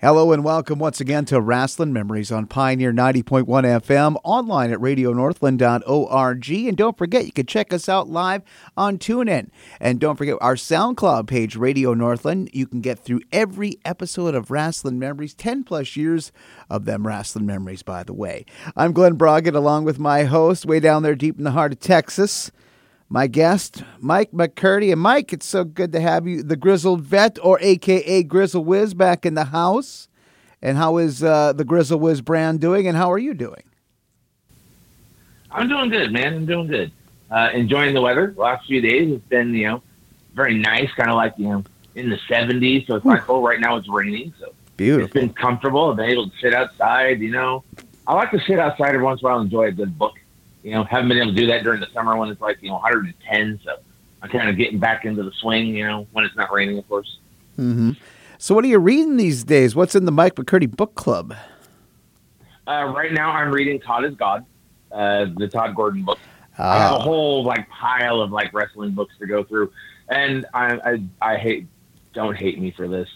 Hello and welcome once again to Wrestling Memories on Pioneer 90.1 FM, online at radionorthland.org. And don't forget, you can check us out live on TuneIn. And don't forget our SoundCloud page, Radio Northland. You can get through every episode of Wrestling Memories, 10 plus years of them Wrestling Memories, by the way. I'm Glen Braget, along with my host, way down there deep in the heart of Texas my guest, Mike McCurdy. And Mike, it's so good to have you, the Grizzled Vet, or AKA Grizzlewhizz, back in the house. And how is uh, the Grizzlewhizz brand doing, and how are you doing? I'm doing good, man. I'm doing good. Uh, enjoying the weather. The last few days, it's been, you know, very nice, kind of like, you know, in the 70s. So it's not cold. Right now, it's raining. So Beautiful. it's been comfortable. I've been able to sit outside, you know. I like to sit outside every once in a while and enjoy a good book you know, haven't been able to do that during the summer when it's like, you know, 110. So I'm kind of getting back into the swing, you know, when it's not raining, of course. Mm-hmm. So what are you reading these days? What's in the Mike McCurdy book club? Uh, right now I'm reading Todd is God, uh, the Todd Gordon book. I have a Ah, whole like pile of like wrestling books to go through, and I I, I hate don't hate me for this.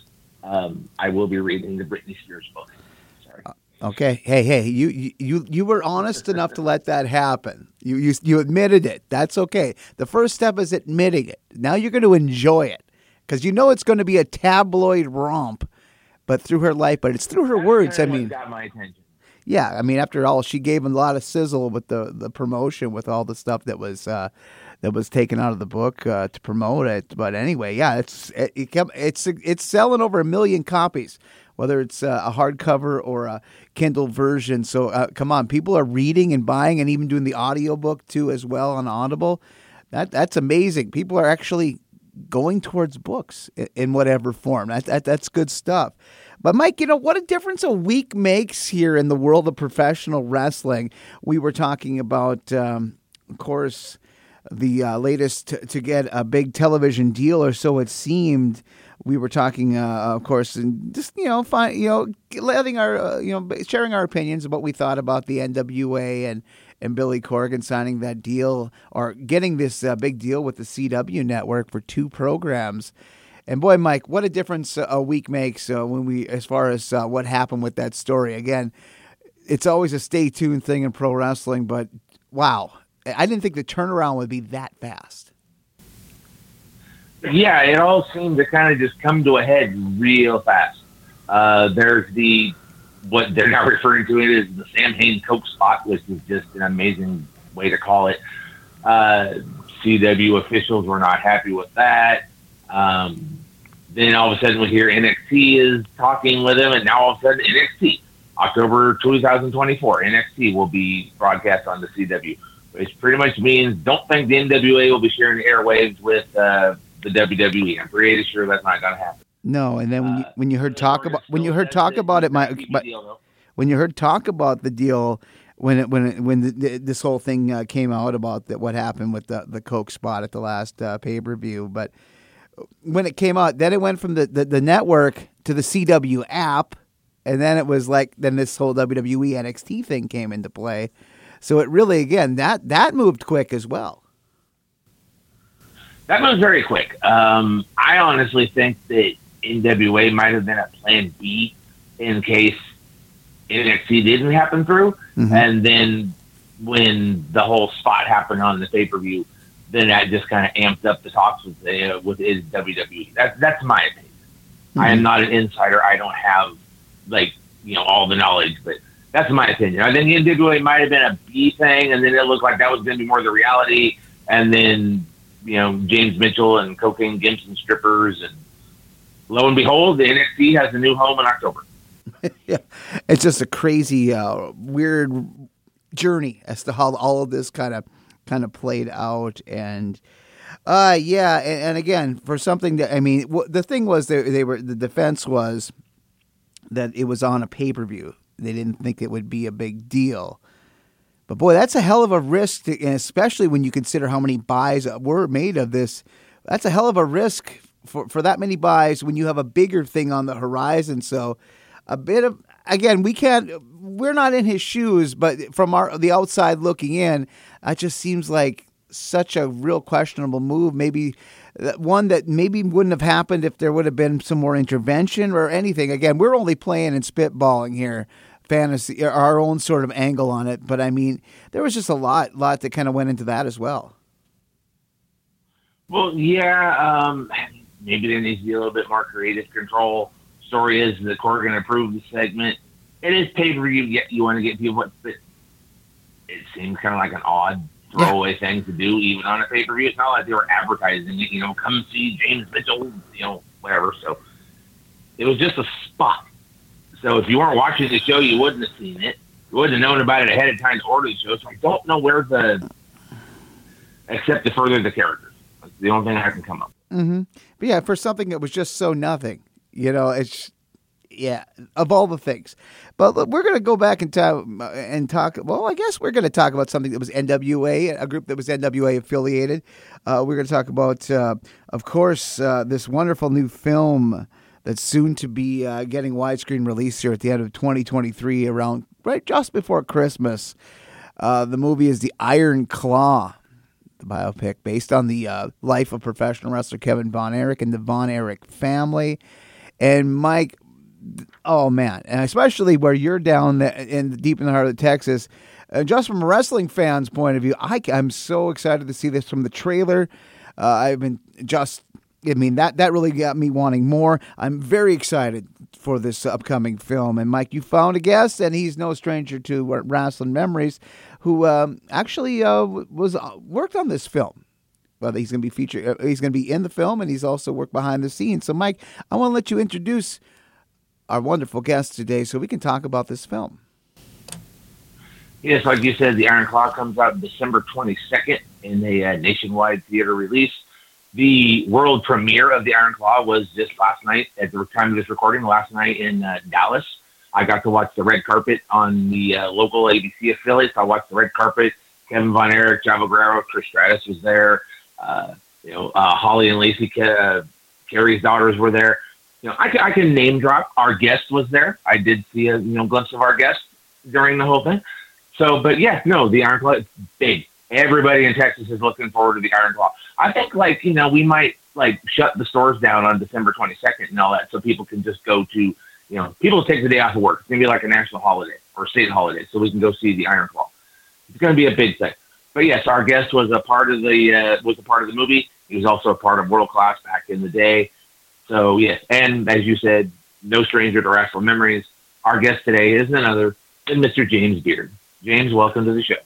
Um, I will be reading the Britney Spears book. Okay. Hey, hey, you you you were honest enough to let that happen. You you you admitted it. That's okay. The first step is admitting it. Now you're going to enjoy it because you know it's going to be a tabloid romp, but through her life. But it's through her That's words. I mean, got my attention. yeah. I mean, after all, she gave a lot of sizzle with the the promotion with all the stuff that was. Uh, that was taken out of the book uh, to promote it, but anyway, yeah, it's it, it come, it's it's selling over a million copies, whether it's uh, a hardcover or a Kindle version. So uh, come on, people are reading and buying, and even doing the audiobook too as well on Audible. That that's amazing. People are actually going towards books in, whatever form. That, that that's good stuff. But Mike, you know what a difference a week makes here in the world of professional wrestling. We were talking about, um, of course, the uh, latest to, to get a big television deal, or so it seemed. We were talking, uh, of course, and just you know, find, you know, letting our, uh, you know, sharing our opinions of what we thought about the NWA and and Billy Corgan signing that deal or getting this uh, big deal with the CW network for two programs. And boy, Mike, what a difference a week makes uh, when we, as far as uh, what happened with that story. Again, it's always a stay tuned thing in pro wrestling, but wow, I didn't think the turnaround would be that fast. Yeah, it all seemed to kind of just come to a head real fast. Uh, there's the what they're now referring to it as the Samhain Coke spot, which is just an amazing way to call it. Uh, CW officials were not happy with that. Um, then all of a sudden we hear NXT is talking with him, and now all of a sudden NXT, October 2024, NXT will be broadcast on the CW, which pretty much means don't think the NWA will be sharing airwaves with uh, the WWE. I'm pretty sure that's not going to happen. No, and then when you Uh, when you heard talk about when you heard talk about it, my but when you heard talk about the deal when it, when it, when the, the, this whole thing uh, came out about the, what happened with the the Coke spot at the last uh, pay per view, but when it came out, then it went from the, the, the network to the CW app, and then it was like then this whole WWE NXT thing came into play. So it really again that that moved quick as well. That was very quick. Um, I honestly think that NWA might have been a plan B in case NXT didn't happen through. Mhm. And then when the whole spot happened on the pay per view, then that just kind of amped up the talks with uh, with WWE. That's that's my opinion. I am not an insider. I don't have like you know all the knowledge, but that's my opinion. I think NWA might have been a B thing, and then it looked like that was going to be more the reality. And then you know James Mitchell and cocaine gimps and strippers, and lo and behold, the NXT has a new home in October. yeah, it's just a crazy, uh, weird journey as to how all of this kind of kind of played out, and uh, yeah, and, and again for something that I mean, w- the thing was they they were the defense was that it was on a pay per view. They didn't think it would be a big deal. But boy, that's a hell of a risk, to, especially when you consider how many buys were made of this. That's a hell of a risk for, for that many buys when you have a bigger thing on the horizon. So, a bit of again, we can't. We're not in his shoes, but from our the outside looking in, it just seems like such a real questionable move. Maybe one that maybe wouldn't have happened if there would have been some more intervention or anything. Again, we're only playing and spitballing here, fantasy, our own sort of angle on it. But I mean, there was just a lot, lot that kind of went into that as well. Well, yeah, um, maybe there needs to be a little bit more creative control. Story is the court going to approve the segment. It is pay per view. Yet you want to get people, but it seems kind of like an odd throwaway yeah. thing to do, even on a pay per view. It's not like they were advertising it. You know, come see James Mitchell. You know, whatever. So it was just a spot. So if you weren't watching the show, you wouldn't have seen it. You wouldn't have known about it ahead of time to order the show. So I don't know where the except to further the characters the only thing I can come up. Mm-hmm. But yeah, for something that was just so nothing, you know, it's yeah, of all the things. But we're going to go back and talk and talk. Well, I guess we're going to talk about something that was NWA, a group that was NWA affiliated. Uh, we're going to talk about, uh, of course, uh, this wonderful new film that's soon to be uh, getting widescreen release here at the end of 2023, around right just before Christmas. Uh, the movie is The Iron Claw the biopic based on the uh, life of professional wrestler Kevin Von Erich and the Von Erich family. And Mike, oh man, and especially where you're down in deep in the heart of Texas, uh, just from a wrestling fan's point of view, I, am so excited to see this from the trailer. Uh, I've been just I mean that that really got me wanting more. I'm very excited for this upcoming film. And Mike, you found a guest, and he's no stranger to wrestling memories who um, actually uh, was uh, worked on this film. Well, he's going to be featured. Uh, he's going to be in the film, and he's also worked behind the scenes. So, Mike, I want to let you introduce our wonderful guest today, so we can talk about this film. Yes, like you said, the Iron Claw comes out December 22nd in a uh, nationwide theater release. The world premiere of the Iron Claw was just last night at the time of this recording, last night in uh, Dallas. I got to watch the red carpet on the uh, local ABC affiliates. I watched the red carpet. Kevin Von Erich, Chavo Guerrero, Trish Stratus was there. Uh, you know, uh, Holly and Lacey, uh, Kerry's daughters were there. You know, I can, I can name drop. Our guest was there. I did see a you know glimpse of our guest during the whole thing. So, but yeah, no, the Iron Claw big. Everybody in Texas is looking forward to the Iron Claw. I think like you know we might like shut the stores down on December 22nd and all that, so people can just go to you know, people take the day off of work. It's gonna be like a national holiday or state holiday, so we can go see the Iron Claw. It's gonna be a big thing. But yes, our guest was a part of the uh, was a part of the movie. He was also a part of World Class back in the day. So yes, and as you said, no stranger to wrestler memories. Our guest today is none other than Mr. James Beard. James, welcome to the show.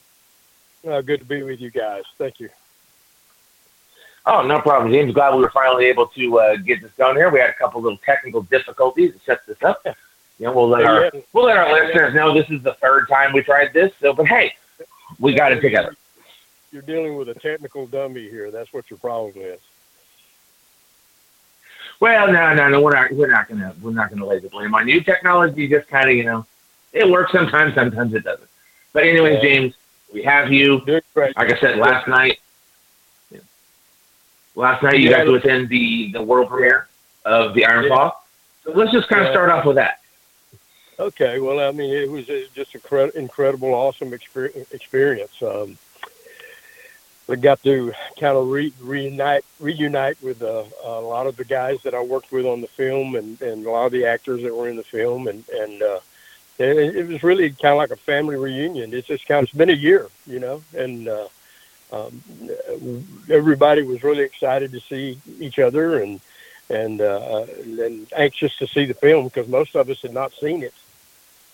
Uh, good to be with you guys. Thank you. Oh, no problem, James. Glad we were finally able to uh, get this done here. We had a couple little technical difficulties to set this up. You know, we'll let our we'll let our listeners know this is the third time we tried this. So, but hey, we got it together. You're dealing with a technical dummy here. That's what your problem is. Well, no, no, no. We're not. We're not gonna. We're not gonna lay the blame on you. Technology just kind of, you know, it works sometimes. Sometimes it doesn't. But anyways, yeah. James, we have you. Like I said last night, Last night you yeah, got to attend the, the world premiere of the Iron. Claw. So let's just kind of start off with that. Okay. Well, I mean, it was just an incredible, awesome experience. Um, I got to kind of re- reunite reunite with uh, a lot of the guys that I worked with on the film and, and a lot of the actors that were in the film and and uh, it, it was really kind of like a family reunion. It's just kind of it's been a year, you know, and uh, um, everybody was really excited to see each other and and uh, and anxious to see the film because most of us had not seen it.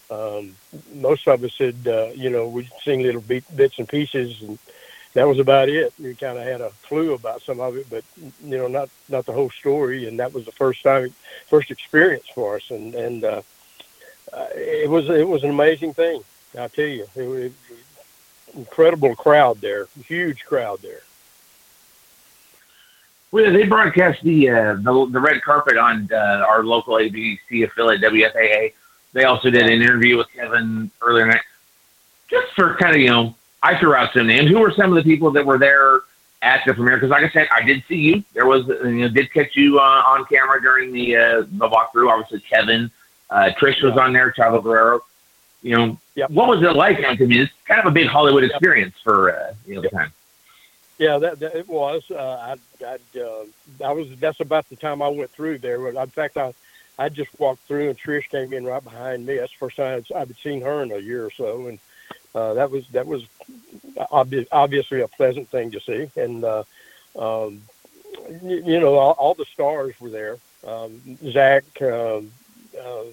Um, most of us had, uh, you know, we'd seen little bits and pieces, and that was about it. We kind of had a clue about some of it, but you know, not not the whole story. And that was the first time, first experience for us, and and uh, uh it was it was an amazing thing. I tell you, it, it, incredible crowd there, huge crowd there. Well, they broadcast the uh, the, the red carpet on uh, our local ABC affiliate WFAA. They also did an interview with Kevin earlier night, just for kind of you know. I threw out some names. Who were some of the people that were there at the premiere? Because, like I said, I did see you. There was, you know, did catch you uh, on camera during the uh, the walkthrough. Obviously, Kevin, uh, Trish was on there, Chavo Guerrero. You know, yep. what was it like? I mean, it's kind of a big Hollywood experience yep. for uh, you know the time. Yeah, that, that it was. Uh, I, I, uh, I was. That's about the time I went through there. In fact, I, I just walked through, and Trish came in right behind me. That's the first time I'd seen her in a year or so, and uh, that was that was obvi- obviously a pleasant thing to see. And uh, um, you, you know, all, all the stars were there. Um, Zac, um, uh,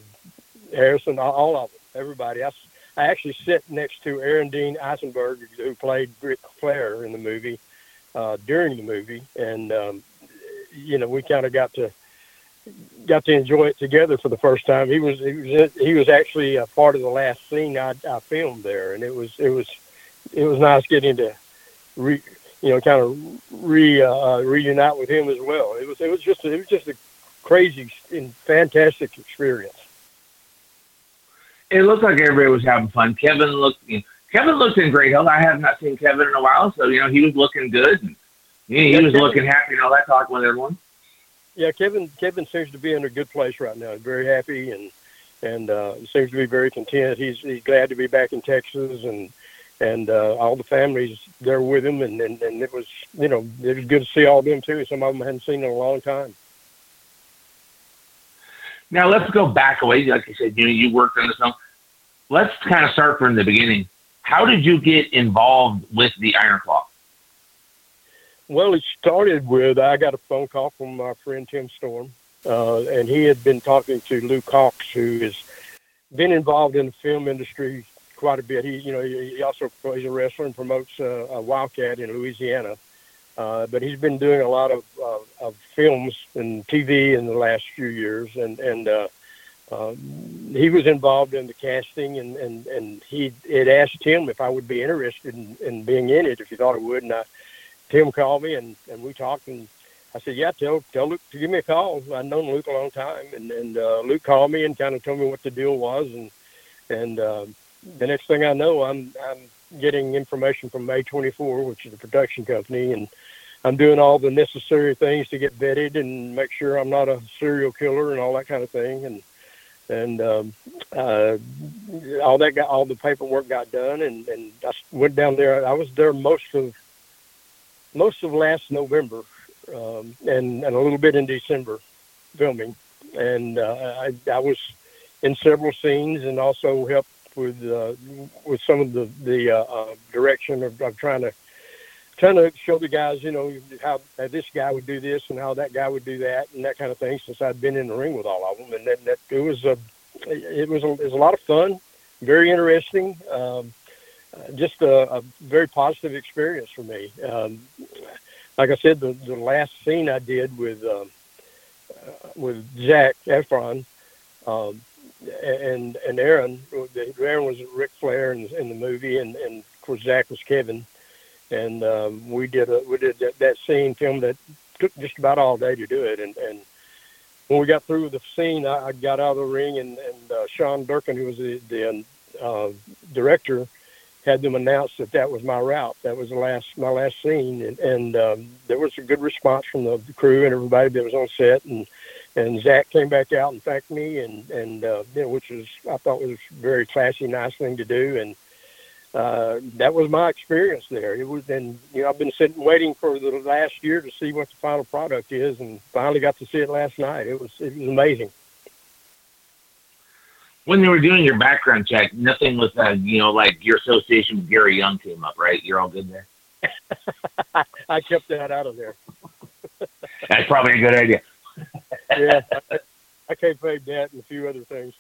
Harrison, all, all of them, everybody. I, I actually sit next to Aaron Dean Eisenberg, who played Ric Flair in the movie uh, during the movie, and um, you know, we kind of got to got to enjoy it together for the first time. He was he was he was actually a part of the last scene I, I filmed there, and it was it was it was nice getting to re, you know kind of re uh, reunite with him as well. It was it was just it was just a crazy and fantastic experience. It looked like everybody was having fun. Kevin looked you know, Kevin looked in great health. I have not seen Kevin in a while, so you know he was looking good. And he, he was Kevin, looking happy and all that talking with everyone yeah, Kevin Kevin seems to be in a good place right now. He's very happy and and uh, seems to be very content. He's he's glad to be back in Texas and and uh, all the families there with him and, and and it was you know it was good to see all of them too. Some of them I hadn't seen in a long time. Now let's go back away. Like you said, you know, you worked on this film. Let's kind of start from the beginning. How did you get involved with the Iron Claw? Well, it started with I got a phone call from my friend Tim Storm, uh, and he had been talking to Luke Hawx, who has been involved in the film industry quite a bit. He, you know, he, also he's a wrestler and promotes uh, a WildKat in Louisiana. Uh, but he's been doing a lot of, uh, of films and TV in the last few years, and and uh, um, he was involved in the casting, and and and he had asked him if I would be interested in, in being in it if he thought I would, and I Tim called me and, and we talked and I said, yeah, tell, tell Luke to give me a call. I'd known Luke a long time. And, and, uh, Luke called me and kind of told me what the deal was. And, and, uh, the next thing I know, I'm, I'm getting information from A24, which is the production company. And I'm doing all the necessary things to get vetted and make sure I'm not a serial killer and all that kind of thing. And, and um, uh, all that got all the paperwork got done, and, and I went down there. I was there most of most of last November um, and, and a little bit in December filming. And uh, I, I was in several scenes and also helped with uh, with some of the the uh, uh, direction of, of trying to trying to show the guys, you know, how, this guy would do this and how that guy would do that and that kind of thing. Since I'd been in the ring with all of them, and that, that it was a it was a, it was a lot of fun, very interesting. Um, just a, a, very positive experience for me. Um, like I said, the, the last scene I did with um, uh, with Zac Efron um, and and Aaron, Aaron was Ric Flair in, in the movie, and, and of course Zac was Kevin, and um, we did a we did that, that scene film that took just about all day to do it, and and when we got through the scene, I, I got out of the ring, and, and uh, Sean Durkin, who was the, the uh, director, had them announce that that was my route. That was the last my last scene, and, and um, there was a good response from the crew and everybody that was on set. And and Zac came back out and thanked me, and and uh, you know, which was I thought was a very classy, nice thing to do. And uh, that was my experience there. It was, and you know, I've been sitting waiting for the last year to see what the final product is, and finally got to see it last night. It was it was amazing when they were doing your background check, nothing with uh, you know like your association with Gary Young came up, right? You're all good there. I kept that out of there. That's probably a good idea. Yeah, I, I can't pay that and a few other things.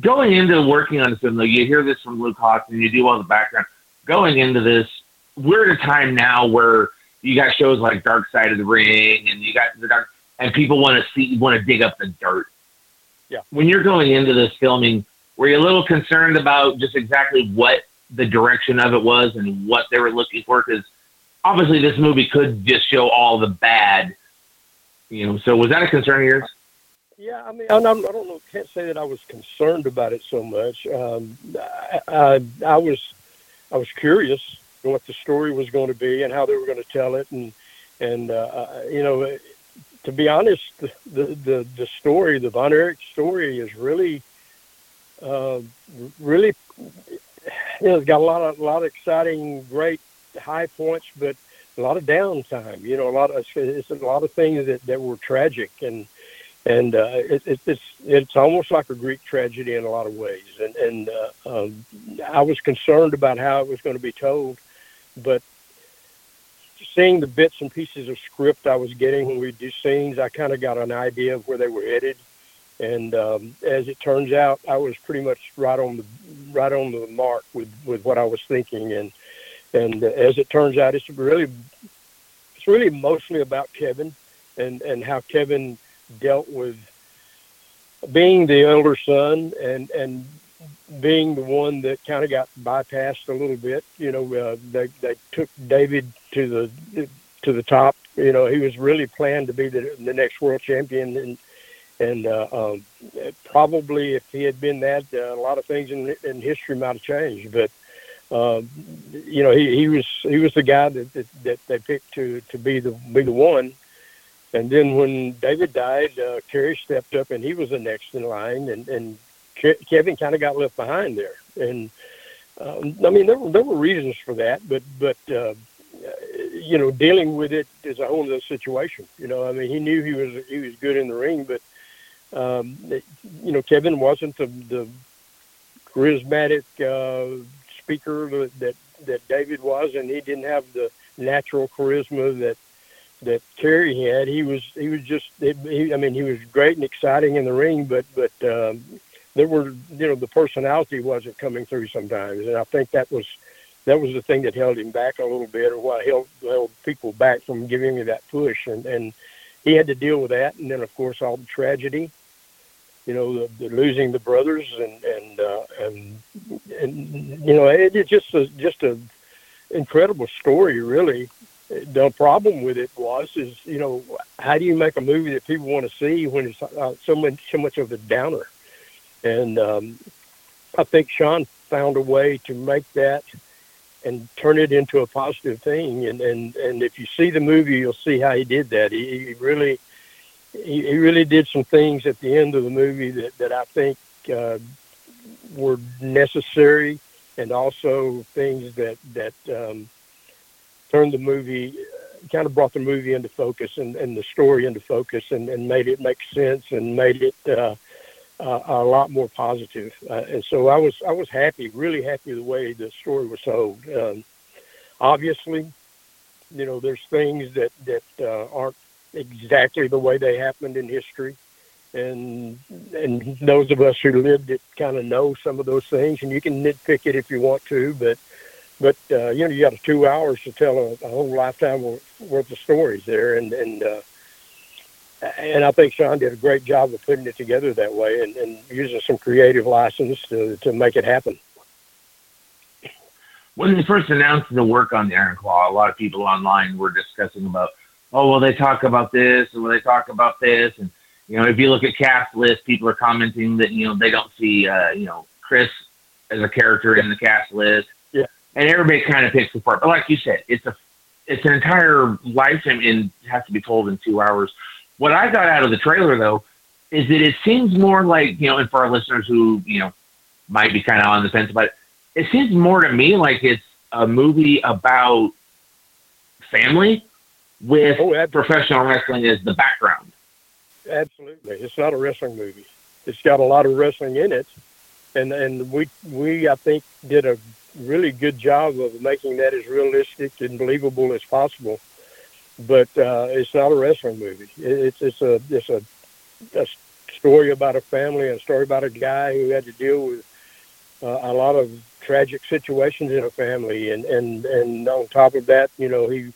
Going into working on this film, you hear this from Luke Hawx and you do all the background. Going into this, we're at a time now where you got shows like Dark Side of the Ring, and you got the dark, and people want to see, want to dig up the dirt yeah. When you're going into this filming, were you a little concerned about just exactly what the direction of it was and what they were looking for? Because obviously, this movie could just show all the bad. You know, so was that a concern of yours? Yeah, I mean, I don't, know. Can't say that I was concerned about it so much. Um, I, I, I was, I was curious what the story was going to be and how they were going to tell it, and and uh, uh you know, to be honest, the, the, the story, the Von Erich story is really, uh, really, you know, it's got a lot of, a lot of exciting, great high points, but a lot of downtime. You know, a lot of it's a lot of things that, that were tragic, and and uh, it, it, it's it's almost like a Greek tragedy in a lot of ways. And and uh, um, I was concerned about how it was going to be told, but seeing the bits and pieces of script I was getting when we do scenes, I kind of got an idea of where they were headed. And um, as it turns out, I was pretty much right on the right on the mark with, with what I was thinking. And and as it turns out, it's really it's really mostly about Kevin and and how Kevin dealt with being the elder son and and being the one that kind of got bypassed a little bit. You know, uh, they they took David to the to the top. You know, he was really planned to be the the next world champion, and and uh, um, probably if he had been that, uh, a lot of things in in history might have changed. But um, you know, he, he was he was the guy that, that that they picked to to be the be the one. And then when David died, uh, Kerry stepped up and he was the next in line, and and Kevin kind of got left behind there. And um, I mean, there were there were reasons for that, but but uh, you know, dealing with it is a whole other situation. You know, I mean, he knew he was he was good in the ring, but um, you know, Kevin wasn't the the charismatic uh, speaker that that David was, and he didn't have the natural charisma that that Kerry had. He was he was just he, I mean he was great and exciting in the ring, but but um, there were you know the personality wasn't coming through sometimes, and I think that was that was the thing that held him back a little bit, or what held held people back from giving me that push, and and he had to deal with that, and then of course all the tragedy, you know, the, the losing the brothers, and and uh, and and you know it, it's just a just a incredible story, really. The problem with it was is you know how do you make a movie that people want to see when it's uh, so much so much of a downer? And um, I think Sean found a way to make that and turn it into a positive thing. And and and if you see the movie you'll see how he did that. He, he really he, he really did some things at the end of the movie that that I think uh, were necessary and also things that that um, turned the movie, kind of brought the movie into focus and, and the story into focus and, and made it make sense and made it uh, uh, a lot more positive. Uh, and so I was I was happy, really happy the way the story was told. Um, obviously, you know, there's things that that uh, aren't exactly the way they happened in history. And and those of us who lived it kind of know some of those things, and you can nitpick it if you want to, but but uh, you know you got two hours to tell a, a whole lifetime worth of stories there, and and uh, and I think Sean did a great job of putting it together that way and, and using some creative license to to make it happen. When they first announced the work on the Iron Claw, a lot of people online were discussing about, oh well, they talk about this, and well, they talk about this, and you know, if you look at cast list, people are commenting that you know they don't see uh, you know Chris as a character in the cast list Yeah. and everybody kind of picks apart. But like you said, it's a it's an entire lifetime and has to be told in two hours. What I got out of the trailer though is that it seems more like you know, and for our listeners who you know might be kind of on the fence about it, it seems more to me like it's a movie about family with oh, professional wrestling as the background. Absolutely, it's not a wrestling movie. It's got a lot of wrestling in it, and and we we I think did a really good job of making that as realistic and believable as possible. But uh, it's not a wrestling movie. It's it's a it's a, a story about a family and a story about a guy who had to deal with uh, a lot of tragic situations in a family, and and and on top of that, you know, he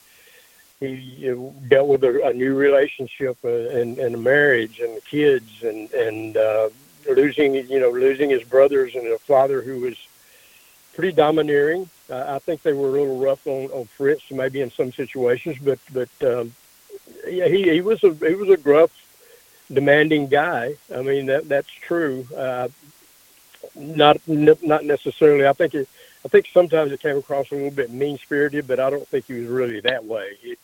he dealt with a, a new relationship uh, and, and a marriage and kids and and uh, losing you know losing his brothers and a father who was pretty domineering. Uh, I think they were a little rough on, on Fritz, maybe in some situations, but but um, yeah, he, he was a he was a gruff, demanding guy. I mean that that's true. Uh, not not necessarily. I think it, I think sometimes it came across a little bit mean spirited, but I don't think he was really that way. It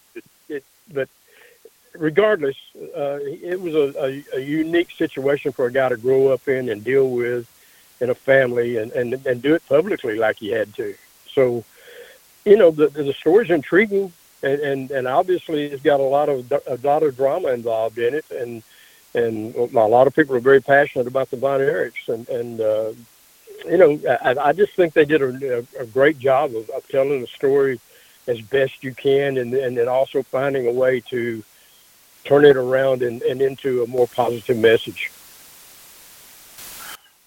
but regardless, uh, it was a, a, a unique situation for a guy to grow up in and deal with in a family and, and, and do it publicly like he had to. So, you know, the the story's intriguing, and and, and obviously it's got a lot of a lot of drama involved in it, and and a lot of people are very passionate about the Von Erichs, and and uh, you know, I, I just think they did a, a great job of, of telling the story as best you can, and and then also finding a way to turn it around and, and into a more positive message.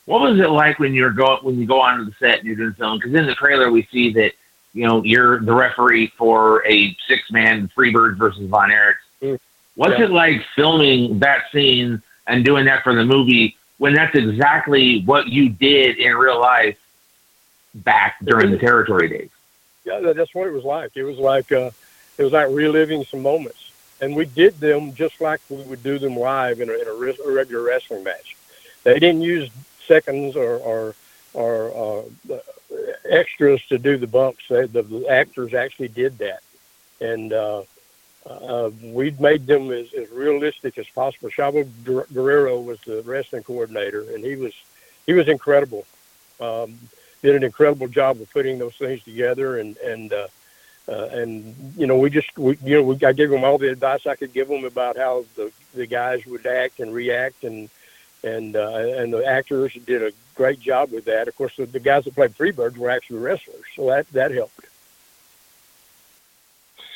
What was it like when you're go when you go onto the set and you're doing film? Because in the trailer we see that you know you're the referee for a six man Freebird versus Von Erichs. Mm. What's yeah. it like filming that scene and doing that for the movie when that's exactly what you did in real life back during the territory days? Yeah, that's what it was like. It was like uh, it was like reliving some moments, and we did them just like we would do them live in a, in a regular wrestling match. They didn't use seconds or or, or uh, extras to do the bumps. They, the, the actors actually did that, and uh, uh, we made them as, as realistic as possible. Chavo Guerrero was the wrestling coordinator, and he was he was incredible. Um, did an incredible job of putting those things together, and and uh, uh, and you know we just we, you know we, I gave them all the advice I could give them about how the the guys would act and react, and and uh, and the actors did a great job with that. Of course, the, the guys that played Freebirds were actually wrestlers, so that that helped.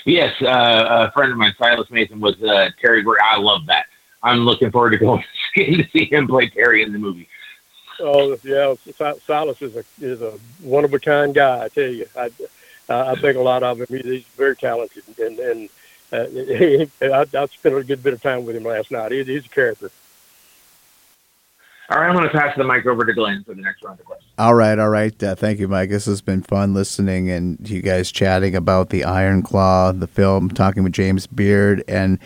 Yes, uh, a friend of mine, Silas Mason, was uh, Terry. I love that. I'm looking forward to going to see him play Terry in the movie. Oh yeah, Silas is a is a one of a kind guy. I tell you, I I think a lot of him. He's very talented, and and uh, he, I, I spent a good bit of time with him last night. He, he's a character. All right, I'm going to pass the mic over to Glenn for the next round of questions. All right, all right. Uh, thank you, Mike. This has been fun listening and you guys chatting about the Iron Claw, the film, talking with James Beard, and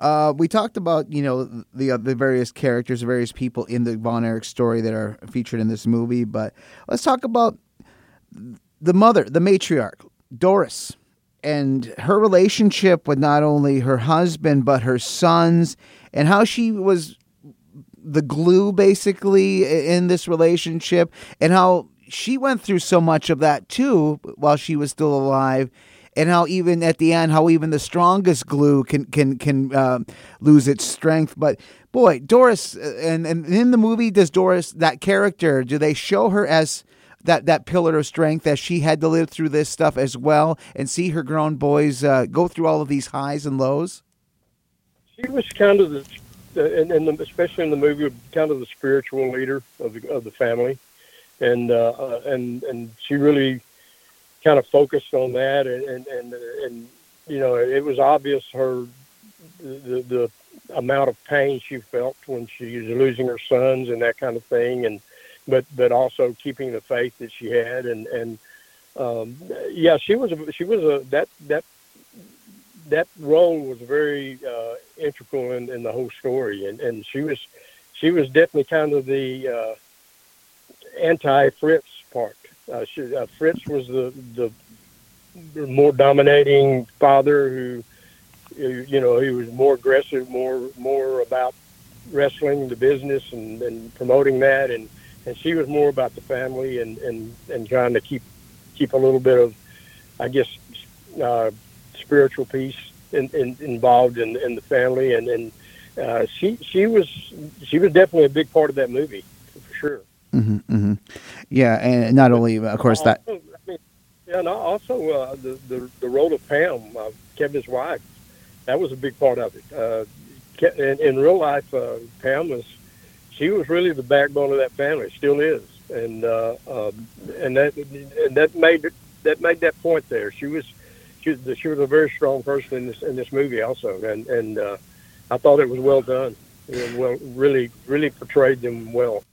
uh, we talked about you know the uh, the various characters, the various people in the Von Erich story that are featured in this movie. But let's talk about the mother, the matriarch, Doris, and her relationship with not only her husband but her sons, and how she was the glue basically in this relationship and how she went through so much of that too while she was still alive and how even at the end how even the strongest glue can can can uh, lose its strength. But boy doris uh, and, and in the movie does doris that character do they show her as that that pillar of strength as she had to live through this stuff as well and see her grown boys uh, go through all of these highs and lows? She was kind of the and, and especially in the movie, kind of the spiritual leader of the of the family, and uh, uh, and and she really kind of focused on that, and and and, and you know, it was obvious her the, the amount of pain she felt when she was losing her sons and that kind of thing, and but but also keeping the faith that she had, and and um, yeah, she was a, she was a that that that role was very uh, integral in, in the whole story, and, and she was she was definitely kind of the uh, anti Fritz part. Uh, she, uh, Fritz was the the more dominating father who, you know, he was more aggressive, more more about wrestling, the business, and, and promoting that, and and she was more about the family and and and trying to keep keep a little bit of, I guess, uh, spiritual peace in, in, involved in, in the family, and and uh, she she was she was definitely a big part of that movie for sure. Mm-hmm, mm-hmm. Yeah, and not only of course that. I mean, yeah, and also uh, the, the the role of Pam, uh, Kevin's wife, that was a big part of it. Uh, in, in real life, uh, Pam was she was really the backbone of that family, still is, and uh, um, and that and that made that made that point there. She was she, she was a very strong person in this in this movie also, and and uh, I thought it was well done. Well, really, really portrayed them well.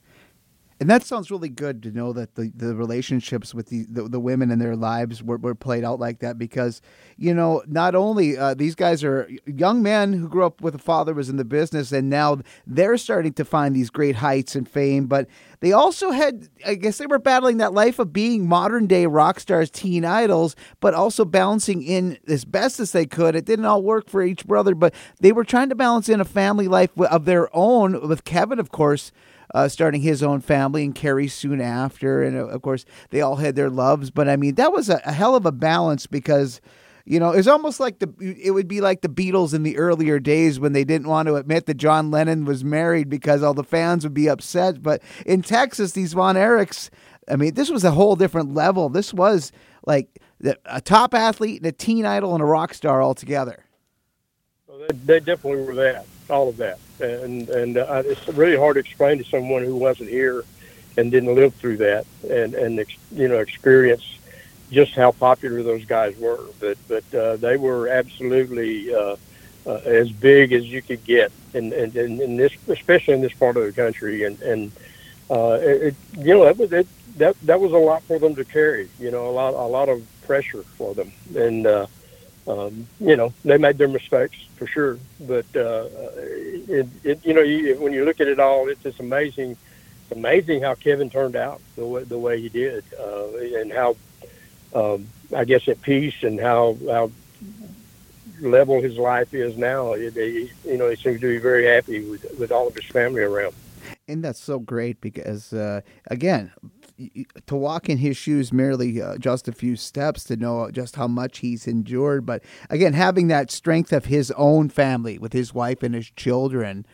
And that sounds really good to know that the, the relationships with the, the, the women in their lives were, were played out like that because, you know, not only uh, these guys are young men who grew up with a father was in the business and now they're starting to find these great heights and fame, but they also had, I guess they were battling that life of being modern day rock stars, teen idols, but also balancing in as best as they could. It didn't all work for each brother, but they were trying to balance in a family life of their own with Kevin, of course uh, starting his own family, and Kerry soon after, and of course they all had their loves. But I mean, that was a, a hell of a balance because. You know, it's almost like the it would be like the Beatles in the earlier days when they didn't want to admit that John Lennon was married because all the fans would be upset. But in Texas, these Von Erichs, I mean, this was a whole different level. This was like a top athlete and a teen idol and a rock star all together. They, they, definitely were that, all of that, and and uh, it's really hard to explain to someone who wasn't here and didn't live through that, and and you know experience just how popular those guys were. But but uh, they were absolutely. Uh, uh, as big as you could get, and and in this, especially in this part of the country, and and uh, it, you know, that was it, that that was a lot for them to carry. You know, a lot a lot of pressure for them, and uh, um, you know they made their mistakes for sure. But uh, it, it, you know, you, when you look at it all, it's just amazing. It's amazing how Kevin turned out the way the way he did, uh, and how um, I guess at peace and how how level his life is now. You know, he seems to be very happy with with all of his family around and that's so great because uh, again to walk in his shoes merely uh, just a few steps to know just how much he's endured but again having that strength of his own family with his wife and his children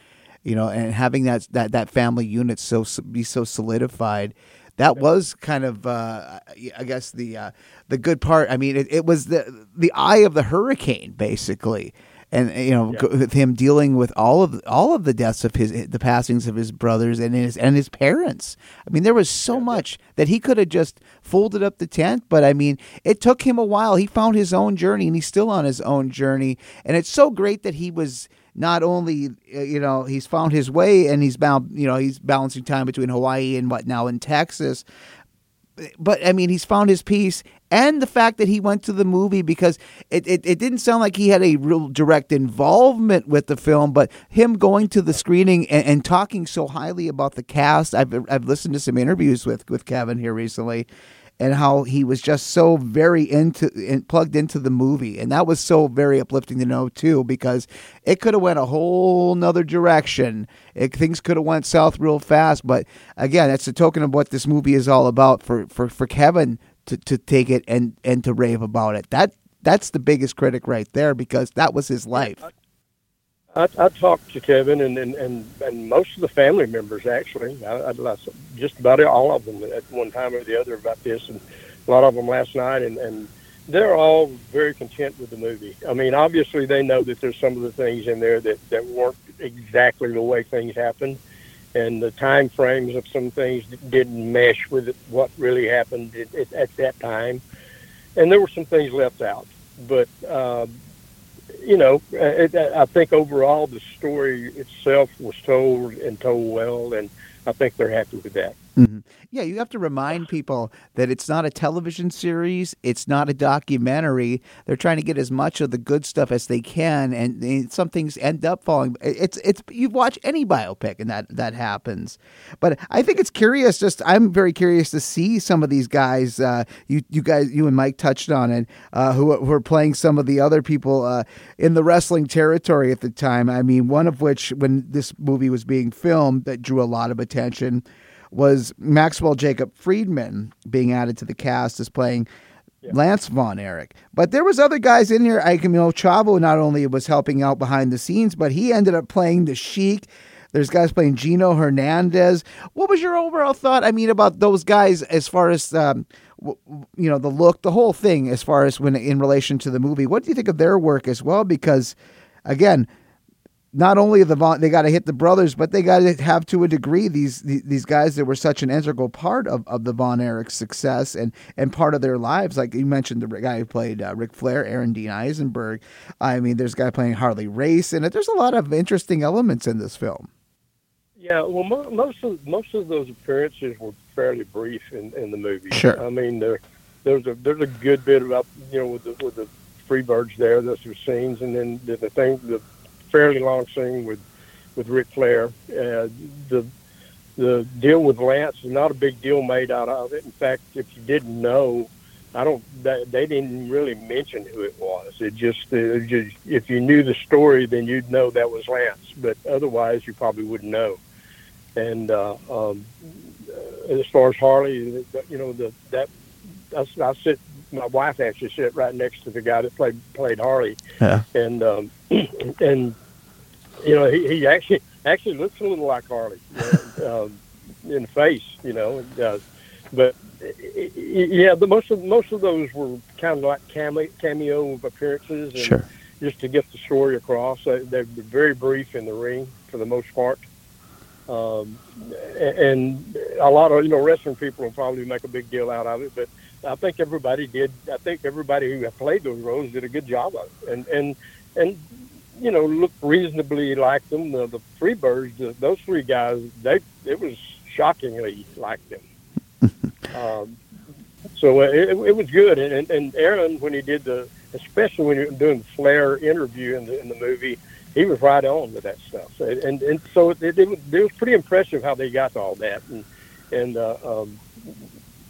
you know and having that that that family unit so be so solidified that was kind of uh, I guess the uh, the good part I mean it, it was the the eye of the hurricane basically and you know yeah. with him dealing with all of all of the deaths of his the passings of his brothers and his and his parents. I mean, there was so yeah. much that he could have just folded up the tent, but I mean, it took him a while. He found his own journey, and he's still on his own journey. And it's so great that he was not only uh, you know he's found his way and he's bound you know he's balancing time between Hawaii and what now in Texas but I mean, he's found his peace, and the fact that he went to the movie because it, it, it, didn't sound like he had a real direct involvement with the film, but him going to the screening and, and talking so highly about the cast. I've I've listened to some interviews with with Kevin here recently, and how he was just so very into and plugged into the movie. And that was so very uplifting to know too because it could have went a whole nother direction. It, things could have went south real fast. But again that's a token of what this movie is all about for for, for kevin to, to take it and and to rave about it. That that's the biggest critic right there because that was his life I, I talked to Kevin and, and, and, and most of the family members actually. I, I just about all of them at one time or the other about this, and a lot of them last night, and, and they're all very content with the movie. I mean, obviously they know that there's some of the things in there that that weren't exactly the way things happened, and the time frames of some things didn't mesh with what really happened at, at, at that time, and there were some things left out. But uh, you know, uh, it, uh, I think overall the story itself was told and told well, and I think they're happy with that. Mm-hmm. Yeah, you have to remind people that it's not a television series, it's not a documentary. They're trying to get as much of the good stuff as they can, and, some things end up falling. It's it's you watch any biopic, and that that happens. But I think it's curious. Just I'm very curious to see some of these guys. Uh, you you guys, you and Mike touched on it, uh, who, who were playing some of the other people uh, in the wrestling territory at the time. I mean, one of which, when this movie was being filmed, that drew a lot of attention was Maxwell Jacob Friedman being added to the cast as playing yeah. Lance Von Erich. But there was other guys in here. I Chavo not only was helping out behind the scenes, but he ended up playing the Sheik. There's guys playing Gino Hernandez. What was your overall thought? I mean, about those guys as far as um, you know the look, the whole thing, as far as when in relation to the movie. What do you think of their work as well? Because again, not only the Von, they got to hit the brothers, but they got to have to a degree these these guys that were such an integral part of, of the Von Erich success and and part of their lives. Like you mentioned, the guy who played uh, Ric Flair, Aaron Dean Eisenberg. I mean, there's a guy playing Harley Race in it. There's a lot of interesting elements in this film. Yeah, well, mo- most of most of those appearances were fairly brief in, in the movie. Sure. I mean, there there's a there's a good bit about you know with the with the Freebirds there. There's some scenes, and then the, the thing the fairly long scene with with Ric Flair. Uh, the the deal with Lance is not a big deal made out of it. In fact, if you didn't know, I don't. They, they didn't really mention who it was. It just, it just if you knew the story, then you'd know that was Lance. But otherwise, you probably wouldn't know. And uh, um, as far as Harley, you know, the that I, I sit. My wife actually sit right next to the guy that played played Harley, Yeah. and um, and you know he, he actually actually looks a little like Harley um, in the face, you know. It does, but yeah, the most of most of those were kind of like cameo, cameo appearances, and Sure. just to get the story across. They, they were very brief in the ring for the most part. Um, and a lot of you know wrestling people will probably make a big deal out of it, but I think everybody did. I think everybody who played those roles did a good job of it, and and and you know looked reasonably like them. The, the Freebirds, the, those three guys, they it was shockingly like them. um, so uh, it, it was good, and, and Aaron when he did the, especially when he was doing the Flair interview in the in the movie, he was right on with that stuff. So, and and so it, it, was, it was pretty impressive how they got to all that, and and uh, um,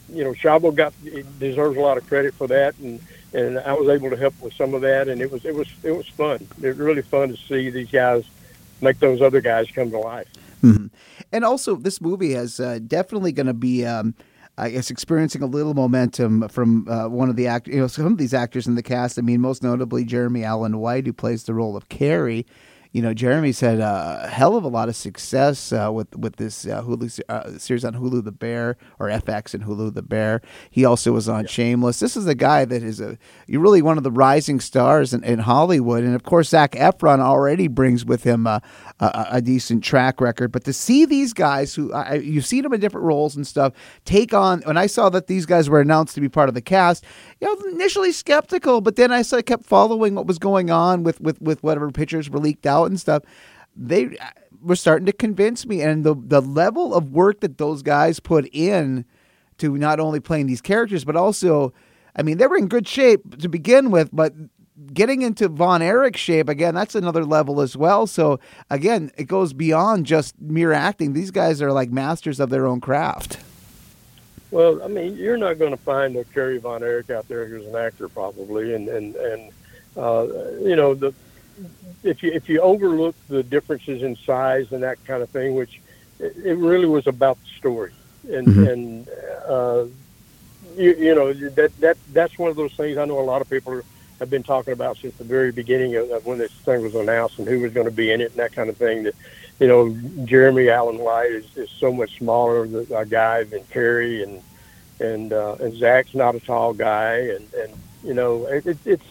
you know, Chavo got deserves a lot of credit for that, and and I was able to help with some of that, and it was it was it was fun. It was really fun to see these guys make those other guys come to life. Mhm. And also, this movie has uh, definitely going to be, um, I guess, experiencing a little momentum from uh, one of the act, you know, some of these actors in the cast. I mean, most notably Jeremy Allen White, who plays the role of Kerry. You know, Jeremy's had a hell of a lot of success uh, with with this uh, Hulu uh, series on Hulu, The Bear, or FX and Hulu, The Bear. He also was on Shameless. This is a guy that is a you're really one of the rising stars in, in Hollywood, and of course, Zac Efron already brings with him a, a, a decent track record. But to see these guys who I, you've seen them in different roles and stuff take on, when I saw that these guys were announced to be part of the cast, you know, initially skeptical, but then I sort of kept following what was going on with with with whatever pictures were leaked out and stuff. They uh, were starting to convince me, and the the level of work that those guys put in to not only playing these characters, but also, I mean, they were in good shape to begin with, but getting into Von Erich's shape again, that's another level as well. So again, it goes beyond just mere acting. These guys are like masters of their own craft. Well, I mean, you're not going to find a Kerry Von Erich out there who's an actor, probably, and and and uh, you know the if you if you overlook the differences in size and that kind of thing, which it, it really was about the story, and Mhm. and uh, you you know that that that's one of those things I know a lot of people are, have been talking about since the very beginning of, of when this thing was announced and who was going to be in it and that kind of thing. That you know Jeremy Allen White is, is so much smaller a guy than Kerry and and uh, and Zac's not a tall guy and and you know it, it, it's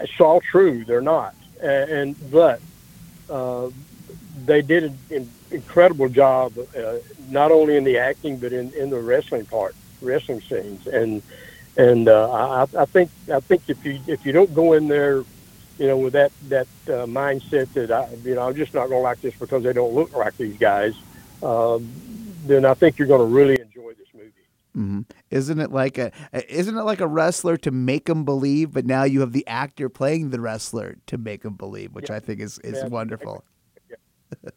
it's all true they're not and, and but uh, they did an in, incredible job uh, not only in the acting but in, in the wrestling part wrestling scenes. And and uh, I, I think I think if you if you don't go in there you know with that that uh, mindset that I you know I'm just not going to like this because they don't look like these guys um, then I think you're going to really movie. hmm Isn't it like a isn't it like a wrestler to make them believe, but now you have the actor playing the wrestler to make them believe, which I think is is Yeah. wonderful.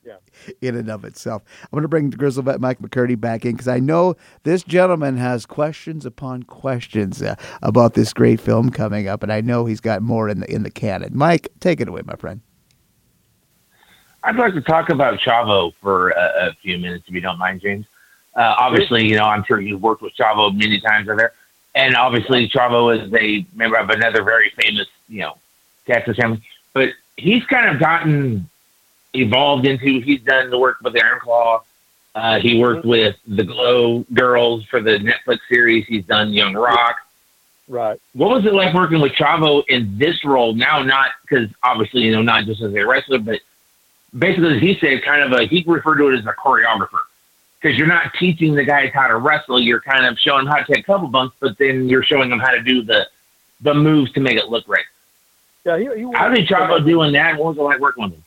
Yeah. in and of itself. I'm going to bring Grizzlewhizz Mike McCurdy back in because I know this gentleman has questions upon questions uh, about this great film coming up, and I know he's got more in the in the canon. Mike, take it away, my friend. I'd like to talk about Chavo for a, a few minutes, if you don't mind, James. Uh, obviously, you know, I'm sure you've worked with Chavo many times over there. And obviously, Chavo is a member of another very famous, you know, Texas family. But he's kind of gotten evolved into, he's done the work with Iron Claw. Uh, he worked with the Glow Girls for the Netflix series. He's done Young Rock. Right. What was it like working with Chavo in this role? Now, not because obviously, you know, not just as a wrestler, but basically, as he said, kind of a, he referred to it as a choreographer. Because you're not teaching the guys how to wrestle, you're kind of showing them how to take a couple bumps, but then you're showing them how to do the the moves to make it look right. Yeah. He, he How did Chavo doing that? What was it like working with him?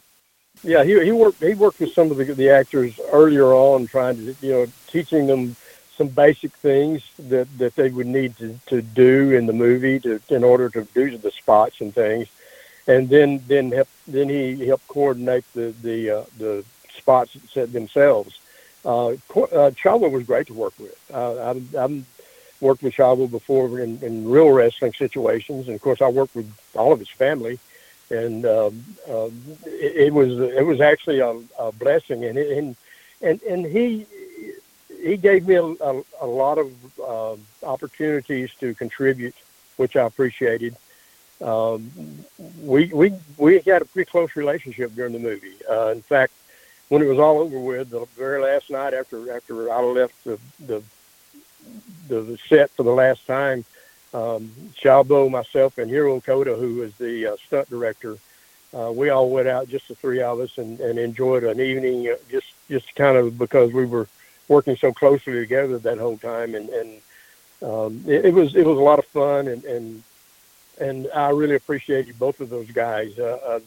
Yeah, he, he worked he worked with some of the, the actors earlier on, trying to you know teaching them some basic things that, that they would need to, to do in the movie to in order to do the spots and things, and then then help, then he helped coordinate the the uh, the spots themselves. Uh, uh, Chavo was great to work with. Uh, I've, I've worked with Chavo before in, in real wrestling situations, and of course I worked with all of his family and um, um, it, it was it was actually a, a blessing. And, and and and he he gave me a, a, a lot of uh, opportunities to contribute, which I appreciated. Um, we we we had a pretty close relationship during the movie. Uh, in fact, when it was all over with, the very last night after after I left the the the set for the last time, um, Chavo, myself, and Hiro who was the uh, stunt director, uh, we all went out, just the three of us, and, and enjoyed an evening, uh, just just kind of because we were working so closely together that whole time, and and um, it, it was it was a lot of fun, and and and I really appreciated both of those guys. Uh, uh,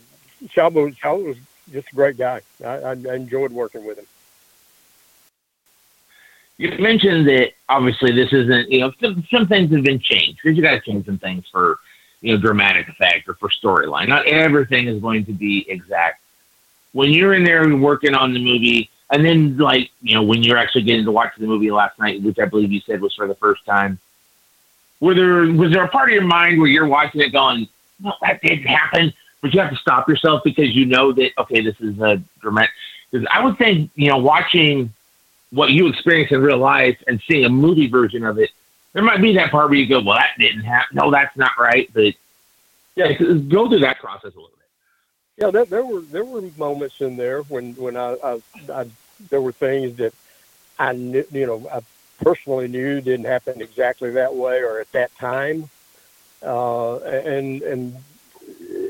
Chavo, Chavo was just a great guy. I, I enjoyed working with him. You mentioned that obviously this isn't, you know, some, some things have been changed because you got to change some things for, you know, dramatic effect or for storyline. Not everything is going to be exact. When you're in there working on the movie, and then like, you know, when you're actually getting to watch the movie last night, which I believe you said was for the first time, were there was there a part of your mind where you're watching it going, well, that didn't happen, but you have to stop yourself because you know that okay, this is a dramatic. Because I would think, you know, watching what you experience in real life and seeing a movie version of it, there might be that part where you go, well, that didn't happen. No, that's not right. But yeah, go through that process a little bit. Yeah, there, there were there were moments in there when when I, I, I there were things that I knew, you know, I personally knew didn't happen exactly that way or at that time, uh, and and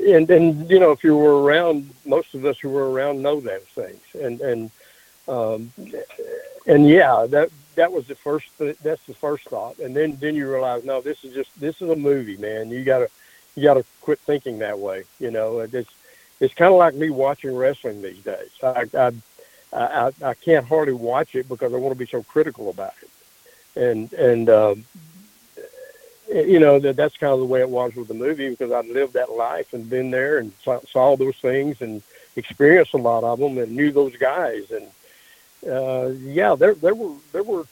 and and you know, if you were around, most of us who were around know those things, and and um, and yeah, that that was the first. That's the first thought, and then then you realize, no, this is just this is a movie, man. You gotta you gotta quit thinking that way. You know, it's it's kind of like me watching wrestling these days. I I, I I can't hardly watch it because I want to be so critical about it, and and um, you know that that's kind of the way it was with the movie because I lived that life and been there and saw, saw those things and experienced a lot of them and knew those guys. And uh, yeah, there there were there were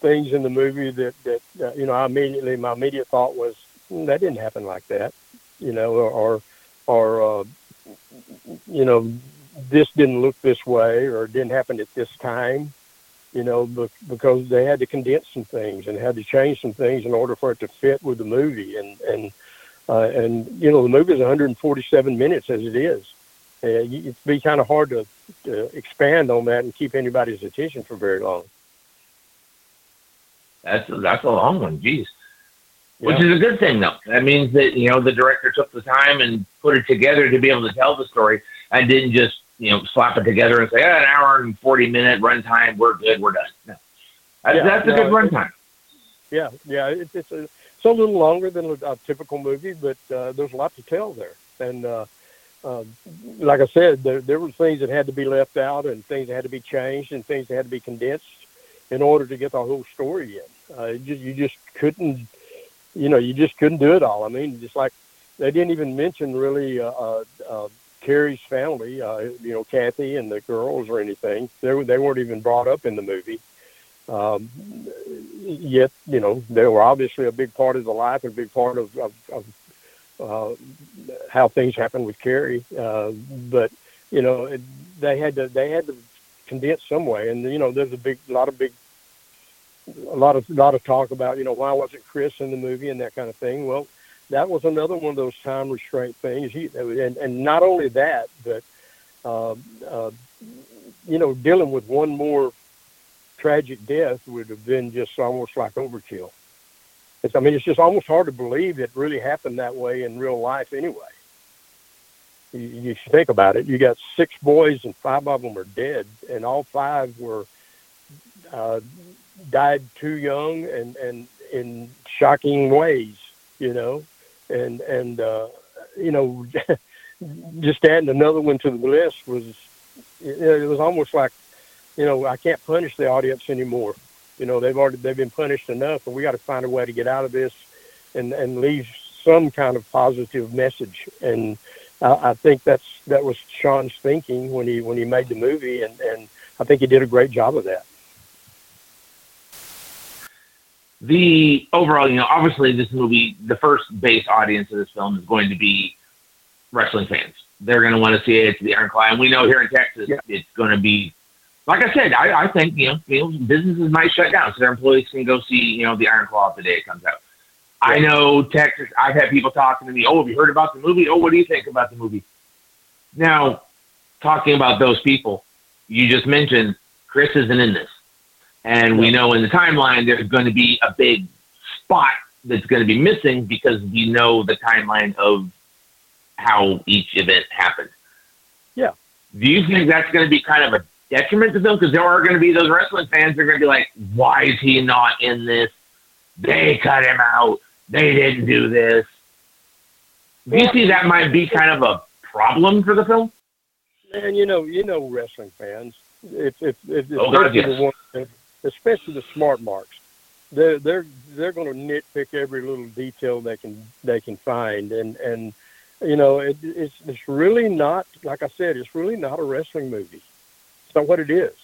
things in the movie that that uh, you know I immediately my immediate thought was mm, that didn't happen like that, you know, or or uh, you know this didn't look this way or didn't happen at this time, you know, because they had to condense some things and had to change some things in order for it to fit with the movie and and uh, and you know the movie is 147 minutes as it is uh, it'd be kind of hard to, to expand on that and keep anybody's attention for very long. That's that's a long one, geez. Which is a good thing, though. That means that you know the director took the time and put it together to be able to tell the story, and didn't just you know slap it together and say, oh, an hour and forty minute runtime, we're good, we're done. No. That's, yeah, that's a no, good runtime. Yeah, yeah, it, it's a it's a little longer than a, a typical movie, but uh, there's a lot to tell there, and uh, uh, like I said, there, there were things that had to be left out and things that had to be changed and things that had to be condensed in order to get the whole story in. Uh, just, you just couldn't, you know, you just couldn't do it all. I mean, just like they didn't even mention really uh, uh, uh Kerry's family, uh, you know, Kathy and the girls or anything. They, they weren't even brought up in the movie. Um, yet, you know, they were obviously a big part of the life and a big part of, of, of uh, how things happened with Kerry. Uh, but you know, it, they had to they had to condense some way, and you know, there's a big lot of big a lot of lot of talk about you know why wasn't Chris in the movie and that kind of thing. Well, that was another one of those time restraint things. He, and and not only that, but uh, uh, you know, dealing with one more tragic death would have been just almost like overkill. It's, I mean, it's just almost hard to believe it really happened that way in real life anyway. You, you think about it. You got six boys and five of them are dead, and all five were uh, died too young and and in shocking ways. You know, and and uh, you know, just adding another one to the list was it, it was almost like, you know, I can't punish the audience anymore you know they've already they've been punished enough, and we got to find a way to get out of this and and leave some kind of positive message. And I, I think that's that was Sean's thinking when he when he made the movie, and and I think he did a great job of that. The overall, you know, obviously this movie, the first base audience of this film is going to be wrestling fans. They're going to want to see it. It's the Iron Claw, and we know here in Texas, yeah. it's going to be like I said, I, I think you know, you know businesses might shut down so their employees can go see you know the Iron Claw the day it comes out. I know Texas. I've had people talking to me. Oh, have you heard about the movie? Oh, what do you think about the movie? Now, talking about those people, you just mentioned Chris isn't in this, and we know in the timeline there's going to be a big spot that's going to be missing because we know the timeline of how each event happened. Yeah. Do you think that's going to be kind of a detriment to them? Because there are going to be those wrestling fans that are going to be like, why is he not in this? They cut him out. They didn't do this. Do you see that might be kind of a problem for the film? And you know, you know, wrestling fans, if if, if Oh, God, yes. the especially the smart marks, they're they're they're going to nitpick every little detail they can they can find, and and you know, it, it's it's really not like I said, it's really not a wrestling movie. It's not what it is,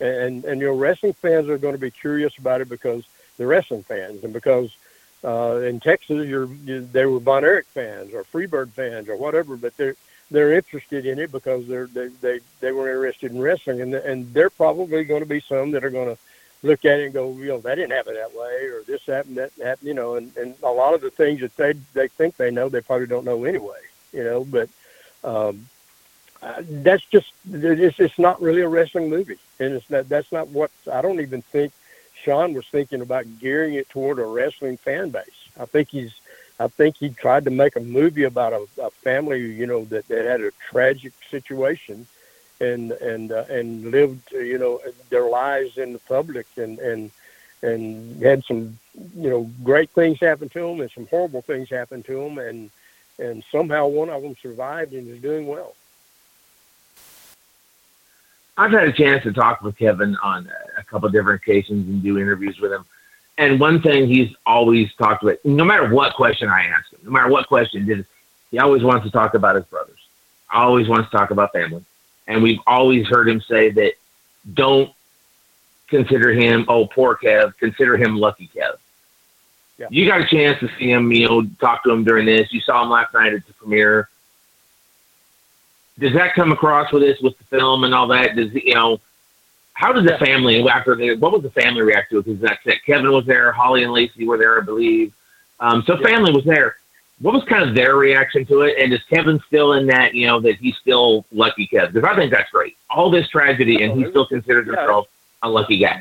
and and your wrestling fans are going to be curious about it because they're wrestling fans, and because uh, in Texas, you're you, they were Von Erich fans or Freebird fans or whatever, but they're they're interested in it because they're they they, they were interested in wrestling, and and they're probably going to be some that are going to look at it and go, you know, that didn't happen that way, or this happened, that happened, you know, and and a lot of the things that they they think they know, they probably don't know anyway, you know, but. Um, that's just it's, it's not really a wrestling movie, and it's not that's not what I don't even think Sean was thinking about gearing it toward a wrestling fan base. I think he's I think he tried to make a movie about a, a family, you know, that, that had a tragic situation and and uh, and lived, you know, their lives in the public and and and had some, you know, great things happen to them and some horrible things happen to them and and somehow one of them survived and is doing well. I've had a chance to talk with Kevin on a couple different occasions and do interviews with him. And one thing he's always talked about, no matter what question I ask him, no matter what question he always wants to talk about his brothers. Always wants to talk about family. And we've always heard him say that don't consider him, oh, poor Kev, consider him lucky Kev. Yeah. You got a chance to see him, you know, talk to him during this. You saw him last night at the premiere does that come across with this with the film and all that? Does you know how did the family after the what was the family react to it? Because that's it. Kevin was there, Holly and Lacey were there, I believe. Um, so Yeah. family was there. What was kind of their reaction to it? And is Kevin still in that you know that he's still lucky Kevin? Because I think that's great. All this tragedy, and he still considers himself a lucky guy.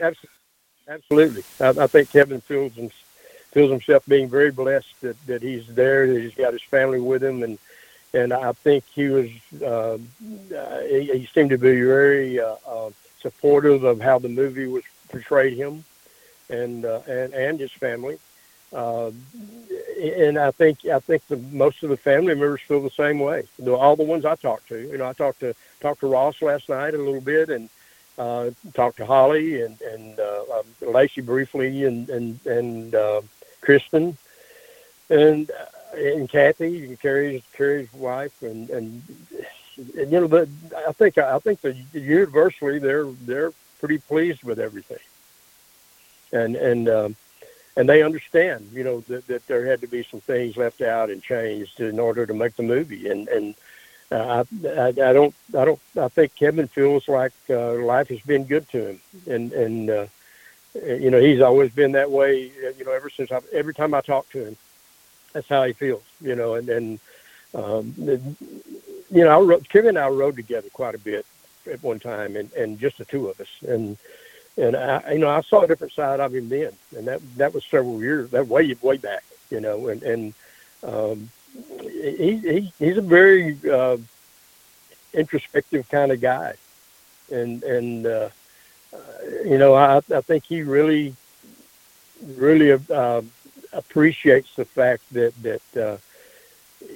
Absolutely, I, I think Kevin feels him, feels himself being very blessed that, that he's there, that he's got his family with him, and and I think he was uh, uh, he, he seemed to be very uh, uh, supportive of how the movie was portrayed him, and uh, and and his family. Uh, and I think I think the most of the family members feel the same way. The- All the ones I talked to, you know, I talked to talked to Ross last night a little bit, and uh, talked to Holly and and uh, um, Lacey briefly, and and and uh, Kristen, and uh, and Kathy, and Kerry's Kerry's wife, and and, and you know, but I think I think that universally they're they're pretty pleased with everything, and and. Um, and they understand, you know, that, that there had to be some things left out and changed in order to make the movie. And and uh, I, I, I don't, I don't, I think Kevin feels like uh, life has been good to him, and and uh, you know he's always been that way. You know, ever since I, every time I talk to him, that's how he feels. You know, and and um, you know, I rode, Kevin and I rode together quite a bit at one time, and and just the two of us, and and I, you know, I saw a different side of him then, and that that was several years, that way way back, you know, and and um, he, he he's a very uh, introspective kind of guy, and and uh, you know, I I think he really really uh, appreciates the fact that that uh,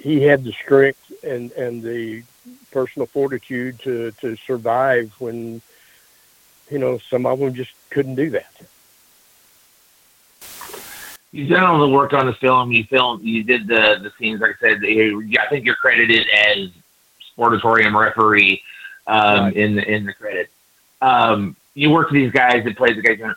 he had the strength and and the personal fortitude to to survive when you know, some of them just couldn't do that. You've done all the work on the film. You filmed. You did the the scenes. Like I said, you, I think you're credited as sportatorium referee um, Right. in the in the credit. Um, you worked with these guys that played the guys.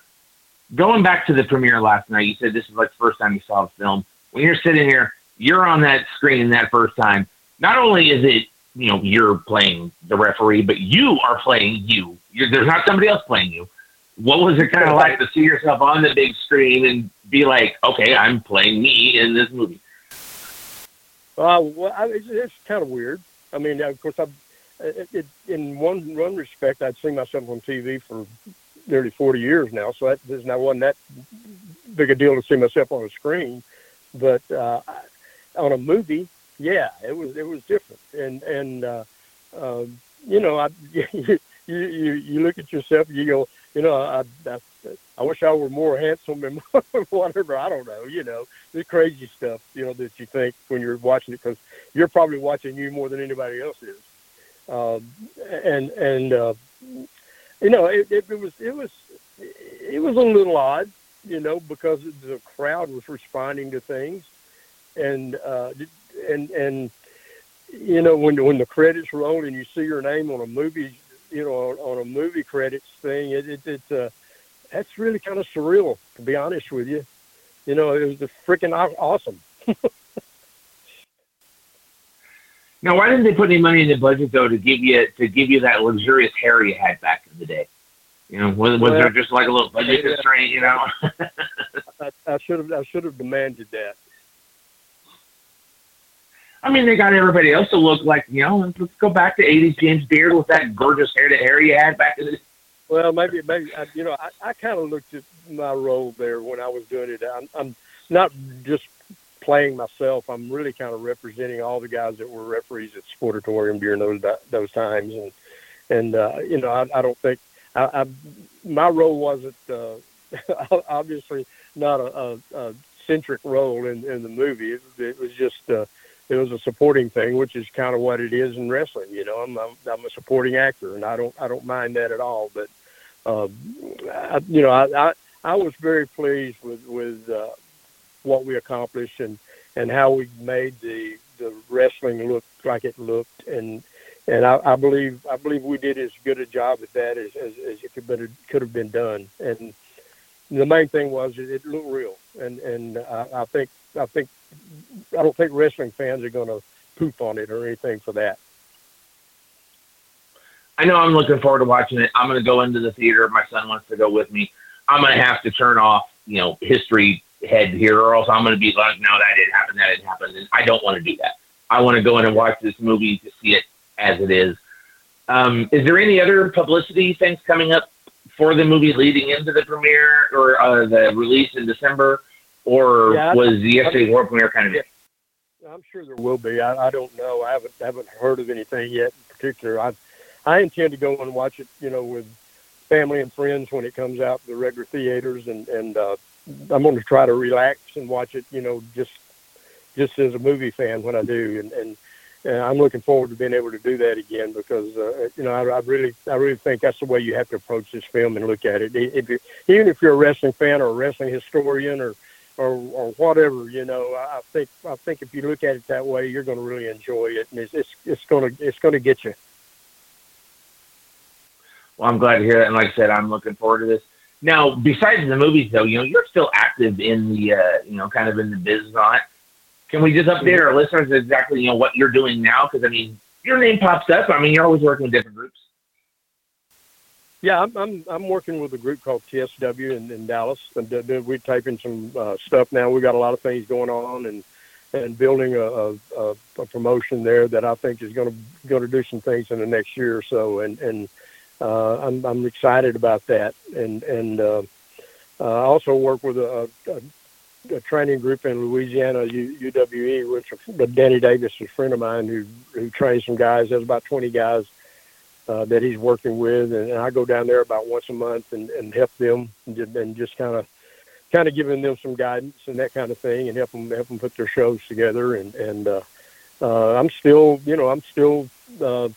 Going back to the premiere last night, you said this is like the first time you saw the film. When you're sitting here, you're on that screen that first time. Not only is it you know you're playing the referee, but you are playing you. You're, there's not somebody else playing you. What was it kind of like to see yourself on the big screen and be like, okay, I'm playing me in this movie? Uh, well, I, it's, it's kind of weird. I mean, of course, I've, it, it, in one one respect, I'd seen myself on TV for nearly 40 years now, so that there's not wasn't that big a deal to see myself on a screen. But uh, on a movie, yeah, it was it was different, and and uh, uh, you know, I you, you you look at yourself, you go, you know, I, I I wish I were more handsome and whatever. I don't know, you know, the crazy stuff, you know, that you think when you're watching it because you're probably watching you more than anybody else is. Um, and and uh, you know, it, it, it was it was it was a little odd, you know, because the crowd was responding to things, and uh, and and you know when when the credits roll and you see your name on a movie, you know, on, a movie credits thing, it it, it uh, that's really kind of surreal, to be honest with you. You know, it was freaking awesome. now, why didn't they put any money in the budget though to give you to give you that luxurious hair you had back in the day? You know, was, was well, there just like a little budget yeah, constraint? You know, I should have I should have demanded that. I mean, they got everybody else to look like you know. Let's go back to '80s James Beard with that gorgeous hair to hair you had back in the well, maybe, maybe you know, I, I kind of looked at my role there when I was doing it. I'm, I'm not just playing myself. I'm really kind of representing all the guys that were referees at Sportatorium during those those times, and and uh, you know, I, I don't think I, I my role wasn't uh, obviously not a, a, a centric role in in the movie. It, it was just. Uh, it was a supporting thing, which is kind of what it is in wrestling. You know, I'm, I'm, I'm a supporting actor, and I don't I don't mind that at all. But uh, I, you know, I, I I was very pleased with with uh, what we accomplished and and how we made the the wrestling look like it looked, and and I, I believe I believe we did as good a job at that as as, as it could, been, could have been done. And the main thing was it, it looked real, and and I, I think I think I don't think wrestling fans are going to poop on it or anything for that. I know I'm looking forward to watching it. I'm going to go into the theater. My son wants to go with me. I'm going to have to turn off, you know, history head here, or else I'm going to be like, no, that didn't happen, that didn't happen. And I don't want to do that. I want to go in and watch this movie to see it as it is. Um, is there any other publicity things coming up for the movie leading into the premiere or uh, the release in December? Or yeah, was the yesterday's world premiere kind of it? I'm sure there will be. I, I don't know. I haven't haven't heard of anything yet in particular. I I intend to go and watch it, you know, with family and friends when it comes out the regular theaters, and and uh, I'm going to try to relax and watch it, you know, just just as a movie fan when I do, and and, and I'm looking forward to being able to do that again because uh, you know I, I really I really think that's the way you have to approach this film and look at it. If you, even if you're a wrestling fan or a wrestling historian or or or whatever. You know, I think I think if you look at it that way, you're going to really enjoy it, and it's it's, it's going to it's going to get you. Well, I'm glad to hear that, and like I said, I'm looking forward to this. Now, besides the movies, though, you know, you're still active in the, uh, you know, kind of in the biz not. Can we just update our listeners exactly, you know, what you're doing now? Because I mean, your name pops up. I mean, you're always working with different groups. Yeah, I'm, I'm I'm working with a group called TSW in, in Dallas, and we're typing some uh, stuff now. We got a lot of things going on, and and building a, a, a promotion there that I think is going to going to do some things in the next year or so, and and uh, I'm I'm excited about that, and and uh, uh I also work with a, a, a training group in Louisiana, U, UWE, which Danny Davis is a friend of mine who who trains some guys. There's about 20 guys uh, that he's working with, and, I go down there about once a month and, and help them and, and just kind of kind of giving them some guidance and that kind of thing, and help them help them put their shows together. And and uh, uh, I'm still, you know, I'm still uh,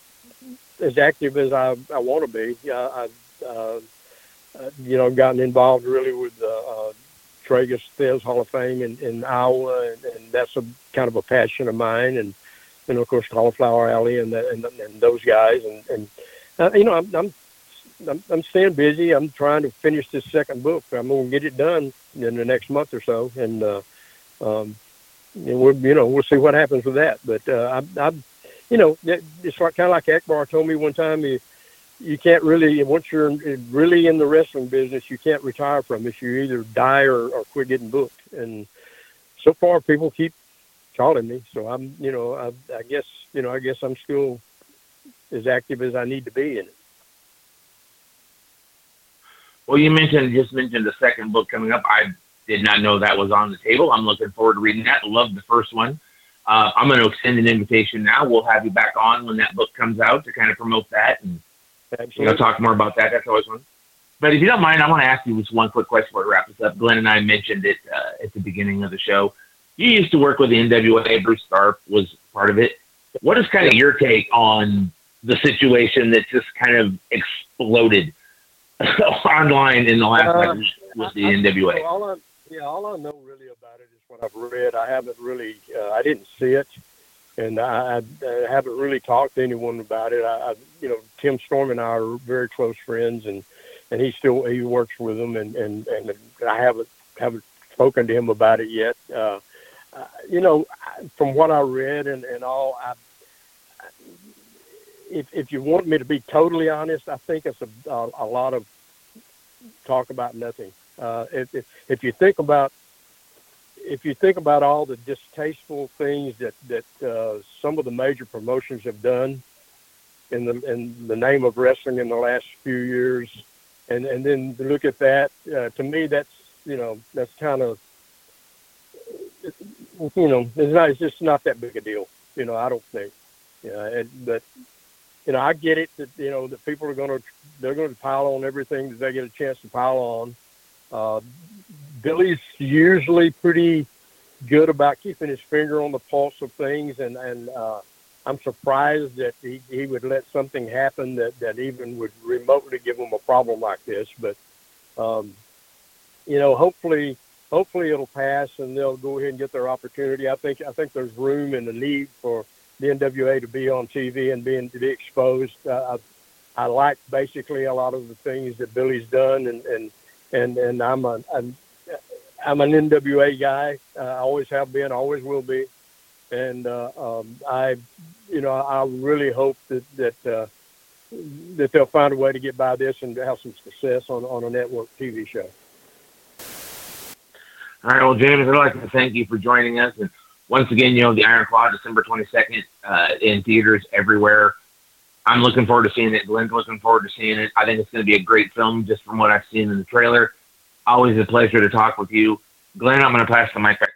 as active as I I want to be. I, I uh, you know, gotten involved really with uh, uh, Tragos Thesz Hall of Fame in, in Iowa, and, and that's a kind of a passion of mine. And and of course Cauliflower Alley and the, and, and those guys, and and uh, you know I'm, I'm I'm I'm staying busy. I'm trying to finish this second book. I'm going to get it done in the next month or so, and uh, um, and we'll you know we'll see what happens with that. But uh, I, I you know, it's like kind of like Akbar told me one time. You, you can't really once you're really in the wrestling business, you can't retire from this. You either die or, or quit getting booked. And so far, people keep calling me. So I'm, you know, I, I guess, you know, I guess I'm still as active as I need to be in it. Well, you mentioned just mentioned the second book coming up. I did not know that was on the table. I'm looking forward to reading that. Love the first one. Uh, I'm going to extend an invitation now. We'll have you back on when that book comes out to kind of promote that and Absolutely. you know talk more about that. That's always fun. But if you don't mind, I want to ask you just one quick question before we wrap this up. Glen and I mentioned it uh, at the beginning of the show. You used to work with the NWA. Bruce Tharpe was part of it. What is kind of your take on the situation that just kind of exploded online in the last uh, with the NWA? All I, yeah, all I know really about it is what I've read. I haven't really, uh, I didn't see it, and I, I, haven't really talked to anyone about it. I, I, you know, Tim Storm and I are very close friends, and and he still he works with them, and and and I haven't haven't spoken to him about it yet. Uh, uh, you know, from what I read and and all, I if if you want me to be totally honest, I think it's a a, a lot of talk about nothing. Uh, if, if if you think about if you think about all the distasteful things that that uh, some of the major promotions have done in the in the name of wrestling in the last few years, and and then look at that, uh, to me, that's you know that's kind of you know it's not it's just not that big a deal. You know, I don't think. You know, but you know, I get it that you know that people are going to they're going to pile on everything that they get a chance to pile on. Uh, Billy's usually pretty good about keeping his finger on the pulse of things, and and uh, I'm surprised that he, he would let something happen that that even would remotely give him a problem like this. But um, you know, hopefully, hopefully it'll pass, and they'll go ahead and get their opportunity. I think I think there's room and a need for the NWA to be on TV and being to be exposed. Uh, I, I like basically a lot of the things that Billy's done, and and and and I'm a I'm, I'm an NWA guy. I always have been, always will be, and uh, um, I, you know, I really hope that that uh, that they'll find a way to get by this and have some success on on a network TV show. All right, well, James, I'd like to thank you for joining us and once again, you know, the Iron Claw, December 22nd, uh, in theaters everywhere. I'm looking forward to seeing it. Glen's looking forward to seeing it. I think it's going to be a great film just from what I've seen in the trailer. Always a pleasure to talk with you. Glen, I'm going to pass the mic back.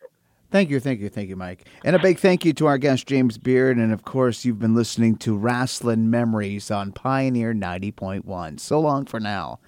Thank you, thank you, thank you, Mike. And a big thank you to our guest, James Beard. And of course, you've been listening to Rasslin' Memories on Pioneer 90.1. So long for now.